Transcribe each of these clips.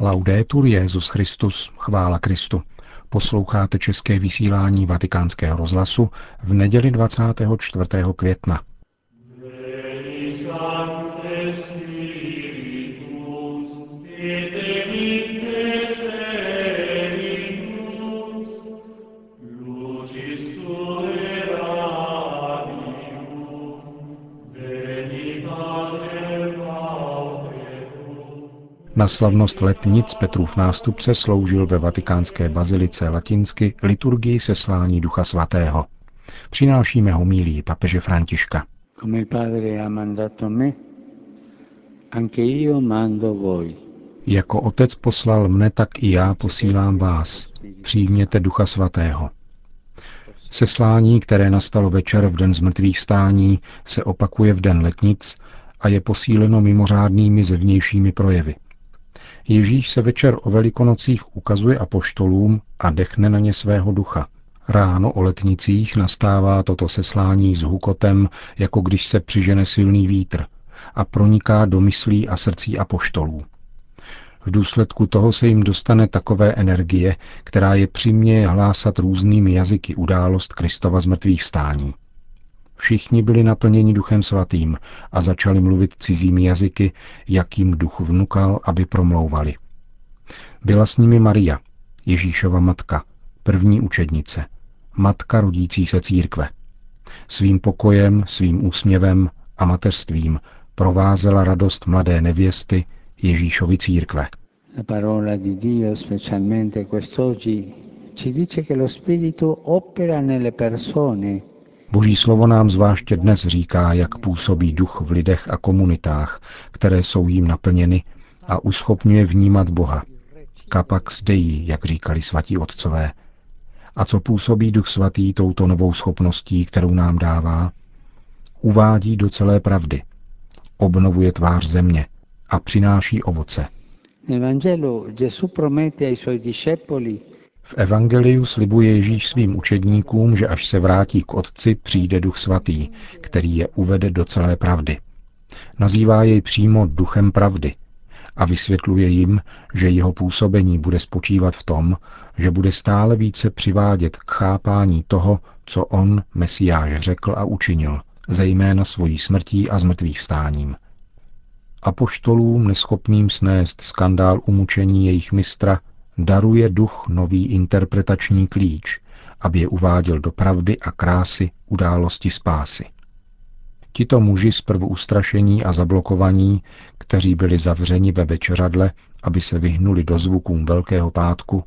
Laudetur Jezus Christus, chvála Kristu. Posloucháte české vysílání Vatikánského rozhlasu v neděli 24. května. Na slavnost letnic Petrův nástupce sloužil ve vatikánské bazilice latinsky liturgii seslání Ducha Svatého. Přinášíme homílí papeže Františka. Jako otec poslal mne, tak i já posílám vás. Přijměte Ducha Svatého. Seslání, které nastalo večer v den zmrtvých stání, se opakuje v den letnic a je posíleno mimořádnými zevnějšími projevy – Ježíš se večer o velikonocích ukazuje apoštolům a dechne na ně svého ducha. Ráno o letnicích nastává toto seslání s hukotem, jako když se přižene silný vítr a proniká do myslí a srdcí apoštolů. V důsledku toho se jim dostane takové energie, která je přiměje hlásat různými jazyky událost Kristova zmrtvých stání. Všichni byli naplněni duchem svatým a začali mluvit cizími jazyky, jak jim duch vnukal, aby promlouvali. Byla s nimi Maria, Ježíšova matka, první učednice, matka rodící se církve. Svým pokojem, svým úsměvem a mateřstvím provázela radost mladé nevěsty Ježíšovi církve. La parola di Dio, Boží slovo nám zvláště dnes říká, jak působí duch v lidech a komunitách, které jsou jím naplněny a uschopňuje vnímat Boha. Kapax Dei, jak říkali svatí otcové. A co působí duch svatý touto novou schopností, kterou nám dává? Uvádí do celé pravdy. Obnovuje tvář země a přináší ovoce. Nel Vangelo Gesù promette ai suoi discepoli v Evangeliu slibuje Ježíš svým učedníkům, že až se vrátí k Otci, přijde Duch Svatý, který je uvede do celé pravdy. Nazývá jej přímo Duchem pravdy a vysvětluje jim, že jeho působení bude spočívat v tom, že bude stále více přivádět k chápání toho, co on, Mesiáš, řekl a učinil, zejména svojí smrtí a zmrtvých vstáním. Apoštolům, neschopným snést skandál umučení jejich mistra, daruje duch nový interpretační klíč, aby je uváděl do pravdy a krásy události spásy. Tito muži zprvu ustrašení a zablokovaní, kteří byli zavřeni ve večeřadle, aby se vyhnuli do zvukům Velkého pátku,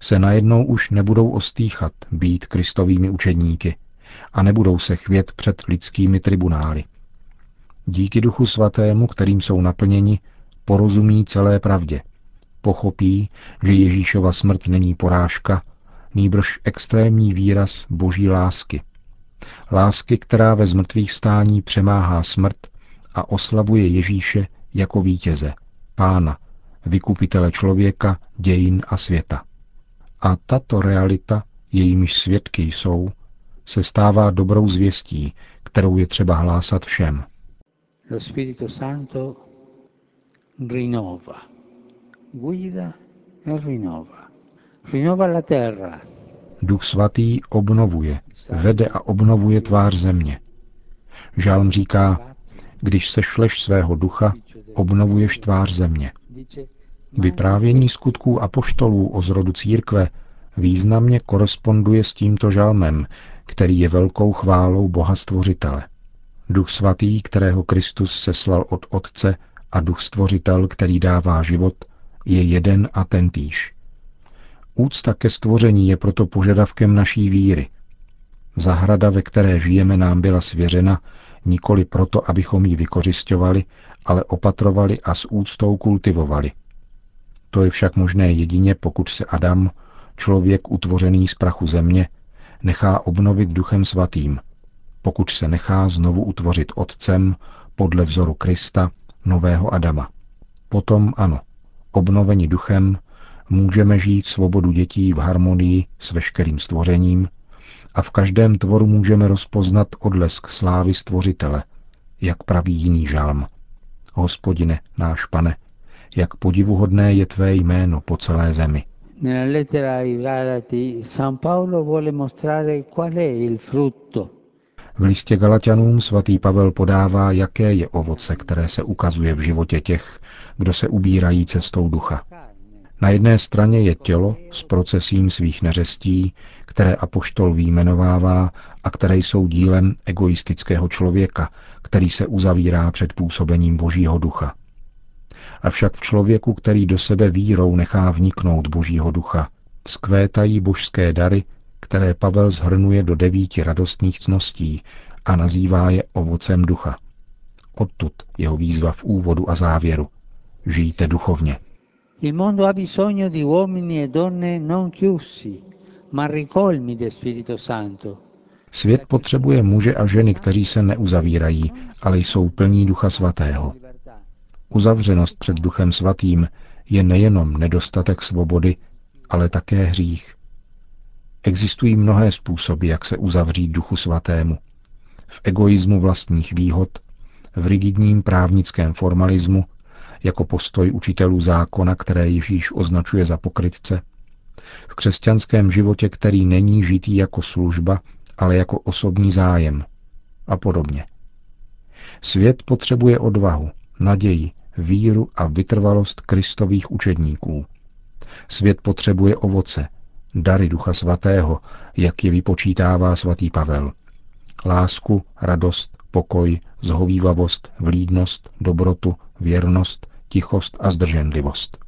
se najednou už nebudou ostýchat být kristovými učedníky a nebudou se chvět před lidskými tribunály. Díky Duchu Svatému, kterým jsou naplněni, porozumí celé pravdě – pochopí, že Ježíšova smrt není porážka, nýbrž extrémní výraz boží lásky. Lásky, která ve zmrtvých stání přemáhá smrt a oslavuje Ježíše jako vítěze, pána, vykupitele člověka, dějin a světa. A tato realita, jejímiž svědky jsou, se stává dobrou zvěstí, kterou je třeba hlásat všem. Lo Spirito Santo rinnova guida e rinnova. Rinnova la terra. Duch svatý obnovuje, vede a obnovuje tvář země. Žálm říká, když sešleš svého ducha, obnovuješ tvář země. Vyprávění skutků apoštolů o zrodu církve významně koresponduje s tímto žalmem, který je velkou chválou Boha Stvořitele. Duch svatý, kterého Kristus seslal od Otce, a Duch Stvořitel, který dává život, je jeden a tentýž. Úcta ke stvoření je proto požadavkem naší víry. Zahrada, ve které žijeme, nám byla svěřena nikoli proto, abychom ji vykořišťovali, ale opatrovali a s úctou kultivovali. To je však možné jedině, pokud se Adam, člověk utvořený z prachu země, nechá obnovit duchem svatým, pokud se nechá znovu utvořit Otcem podle vzoru Krista, nového Adama. Potom ano, obnoveni duchem, můžeme žít svobodu dětí v harmonii s veškerým stvořením a v každém tvoru můžeme rozpoznat odlesk slávy stvořitele, jak praví jiný žalm. Hospodine, náš pane, jak podivuhodné je tvé jméno po celé zemi. Nella lettera ai Galati San Paolo vuole mostrare qual è il frutto V listě Galatianům svatý Pavel podává, jaké je ovoce, které se ukazuje v životě těch, kdo se ubírají cestou ducha. Na jedné straně je tělo s procesím svých neřestí, které apoštol výjmenovává a které jsou dílem egoistického člověka, který se uzavírá před působením Božího ducha. Avšak v člověku, který do sebe vírou nechá vniknout Božího ducha, vzkvétají božské dary, které Pavel zhrnuje do devíti radostných cností a nazývá je ovocem ducha. Odtud jeho výzva v úvodu a závěru. Žijte duchovně. Il mondo ha bisogno di uomini e donne non chiusi, ma ricolmi del Spirito Santo. Svět potřebuje muže a ženy, kteří se neuzavírají, ale jsou plní ducha svatého. Uzavřenost před duchem svatým je nejenom nedostatek svobody, ale také hřích. Existují mnohé způsoby, jak se uzavřít duchu svatému. V egoismu vlastních výhod, v rigidním právnickém formalismu, jako postoj učitelů zákona, které Ježíš označuje za pokrytce, v křesťanském životě, který není žitý jako služba, ale jako osobní zájem a podobně. Svět potřebuje odvahu, naději, víru a vytrvalost kristových učedníků. Svět potřebuje ovoce, dary Ducha Svatého, jak je vypočítává svatý Pavel. Lásku, radost, pokoj, zhovývavost, vlídnost, dobrotu, věrnost, tichost a zdrženlivost.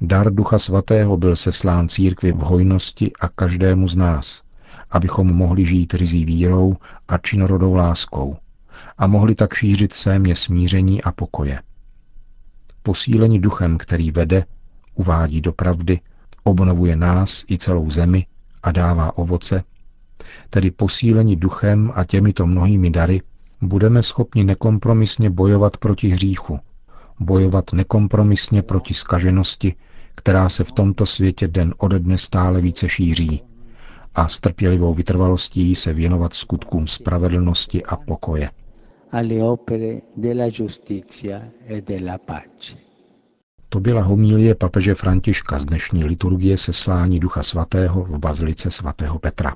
Dar Ducha Svatého byl seslán církvi v hojnosti a každému z nás, abychom mohli žít rizí vírou a činorodou láskou a mohli tak šířit sémě smíření a pokoje. Posílení duchem, který vede, uvádí do pravdy, obnovuje nás i celou zemi a dává ovoce, tedy posílení duchem a těmito mnohými dary, budeme schopni nekompromisně bojovat proti hříchu, bojovat nekompromisně proti skaženosti, která se v tomto světě den ode dne stále více šíří, a s trpělivou vytrvalostí se věnovat skutkům spravedlnosti a pokoje. alle opere della giustizia e della pace. To byla homílie papeže Františka z dnešní liturgie seslání Ducha Svatého v Bazilice svatého Petra.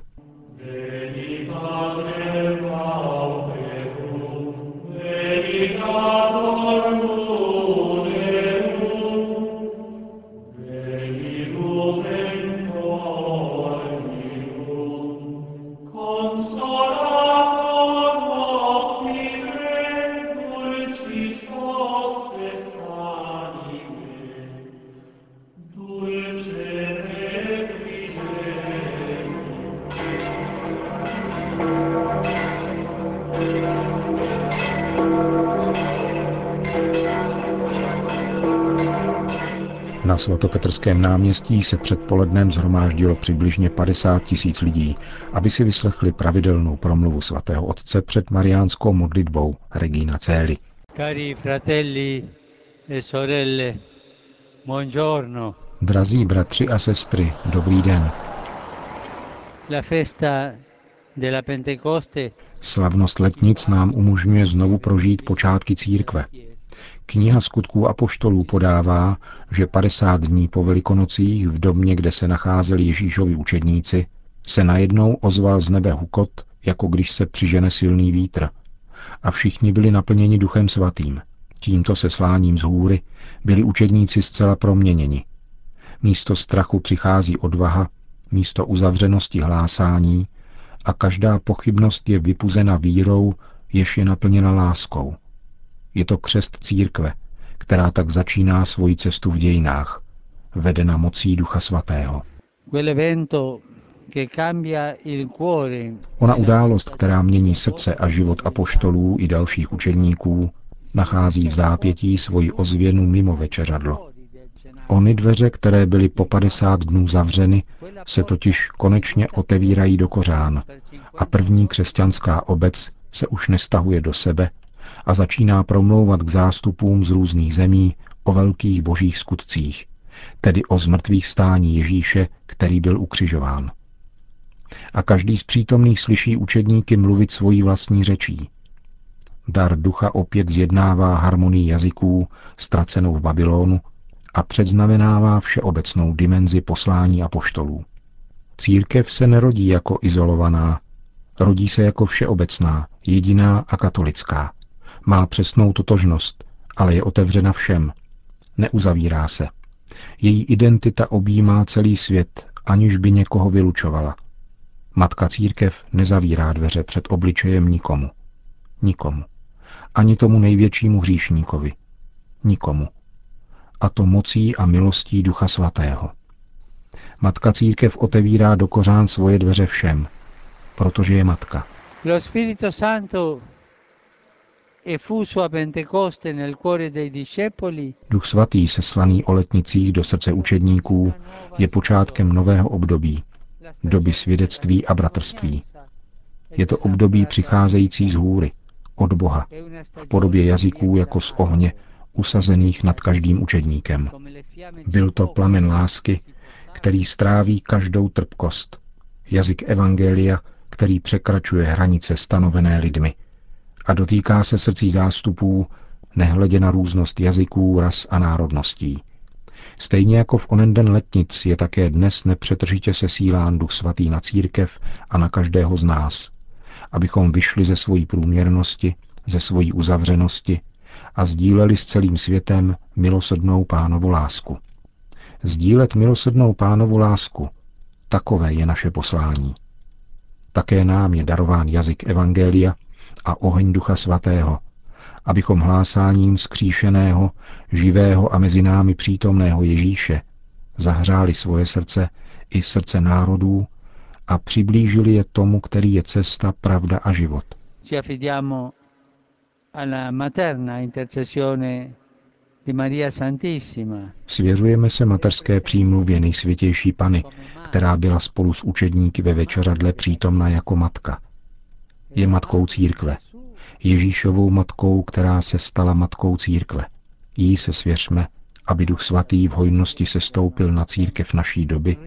Na svatopetrském náměstí se předpolednem zhromáždilo přibližně 50 tisíc lidí, aby si vyslechli pravidelnou promluvu svatého otce před mariánskou modlitbou Regina Céli. Cari fratelli e sorelle, buongiorno. Drazí bratři a sestry, dobrý den. La festa della Pentecoste Slavnost letnic nám umožňuje znovu prožít počátky církve. Kniha skutků apoštolů podává, že 50 dní po velikonocích v domě, kde se nacházeli Ježíšovi učedníci, se najednou ozval z nebe hukot, jako když se přižene silný vítr. A všichni byli naplněni duchem svatým. Tímto sesláním z hůry byli učedníci zcela proměněni. Místo strachu přichází odvaha, místo uzavřenosti hlásání a každá pochybnost je vypuzena vírou, jež je naplněna láskou. Je to křest církve, která tak začíná svoji cestu v dějinách, vedena mocí Ducha Svatého. Ona událost, která mění srdce a život apoštolů i dalších učedníků, nachází v zápětí svoji ozvěnu mimo večeřadlo. Ony dveře, které byly po 50 dnů zavřeny, se totiž konečně otevírají do kořán a první křesťanská obec se už nestahuje do sebe a začíná promlouvat k zástupům z různých zemí o velkých božích skutcích, tedy o zmrtvých vstání Ježíše, který byl ukřižován. A každý z přítomných slyší učedníky mluvit svojí vlastní řečí. Dar ducha opět zjednává harmonii jazyků, ztracenou v Babylonu, a předznamenává všeobecnou dimenzi poslání a poštolů. Církev se nerodí jako izolovaná, rodí se jako všeobecná, jediná a katolická. Má přesnou totožnost, ale je otevřena všem. Neuzavírá se. Její identita objímá celý svět, aniž by někoho vylučovala. Matka církev nezavírá dveře před obličejem nikomu. Nikomu. Ani tomu největšímu hříšníkovi. Nikomu. A to mocí a milostí Ducha Svatého. Matka církev otevírá do kořán svoje dveře všem, protože je matka. Lo Spirito Santo effuso a Pentecoste nel cuore dei discepoli Duch svatý, seslaný o letnicích do srdce učedníků, je počátkem nového období, doby svědectví a bratrství. Je to období přicházející z hůry, od Boha, v podobě jazyků jako z ohně, usazených nad každým učedníkem. Byl to plamen lásky, který stráví každou trpkost. Jazyk Evangelia, který překračuje hranice stanovené lidmi a dotýká se srdcí zástupů, nehledě na různost jazyků, ras a národností. Stejně jako v onen den letnic je také dnes nepřetržitě sesílán Duch Svatý na církev a na každého z nás, abychom vyšli ze svojí průměrnosti, ze svojí uzavřenosti a sdíleli s celým světem milosrdnou pánovu lásku. Sdílet milosrdnou pánovu lásku, takové je naše poslání. Také nám je darován jazyk Evangelia a oheň Ducha Svatého, abychom hlásáním skříšeného, živého a mezi námi přítomného Ježíše zahřáli svoje srdce i srdce národů a přiblížili je tomu, který je cesta, pravda a život. Svěřujeme se mateřské přímluvě nejsvětější Pany, která byla spolu s učedníky ve večeřadle přítomna jako matka. Je matkou církve. Ježíšovou matkou, která se stala matkou církve. Jí se svěřme, aby Duch Svatý v hojnosti se stoupil na církev naší doby,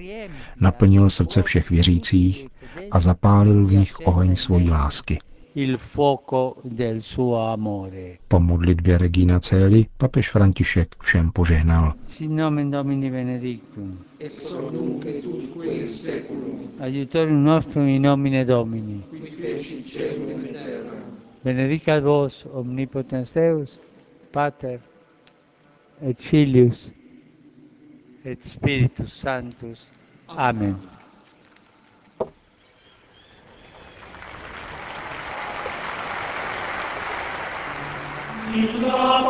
naplnil srdce všech věřících a zapálil v nich oheň svojí lásky. Il fuoco del suo amore. Po modlitbě Regina Celi papež František všem požehnal. Sin nomen Domini benedictum. ex hoc nunc et usque in seculum, Aiutorium nostrum in nomine Domini. qui feci celum et terra. Benedicat vos omnipotens Deus, Pater et Filius et Spiritus Sanctus. Amen. You know.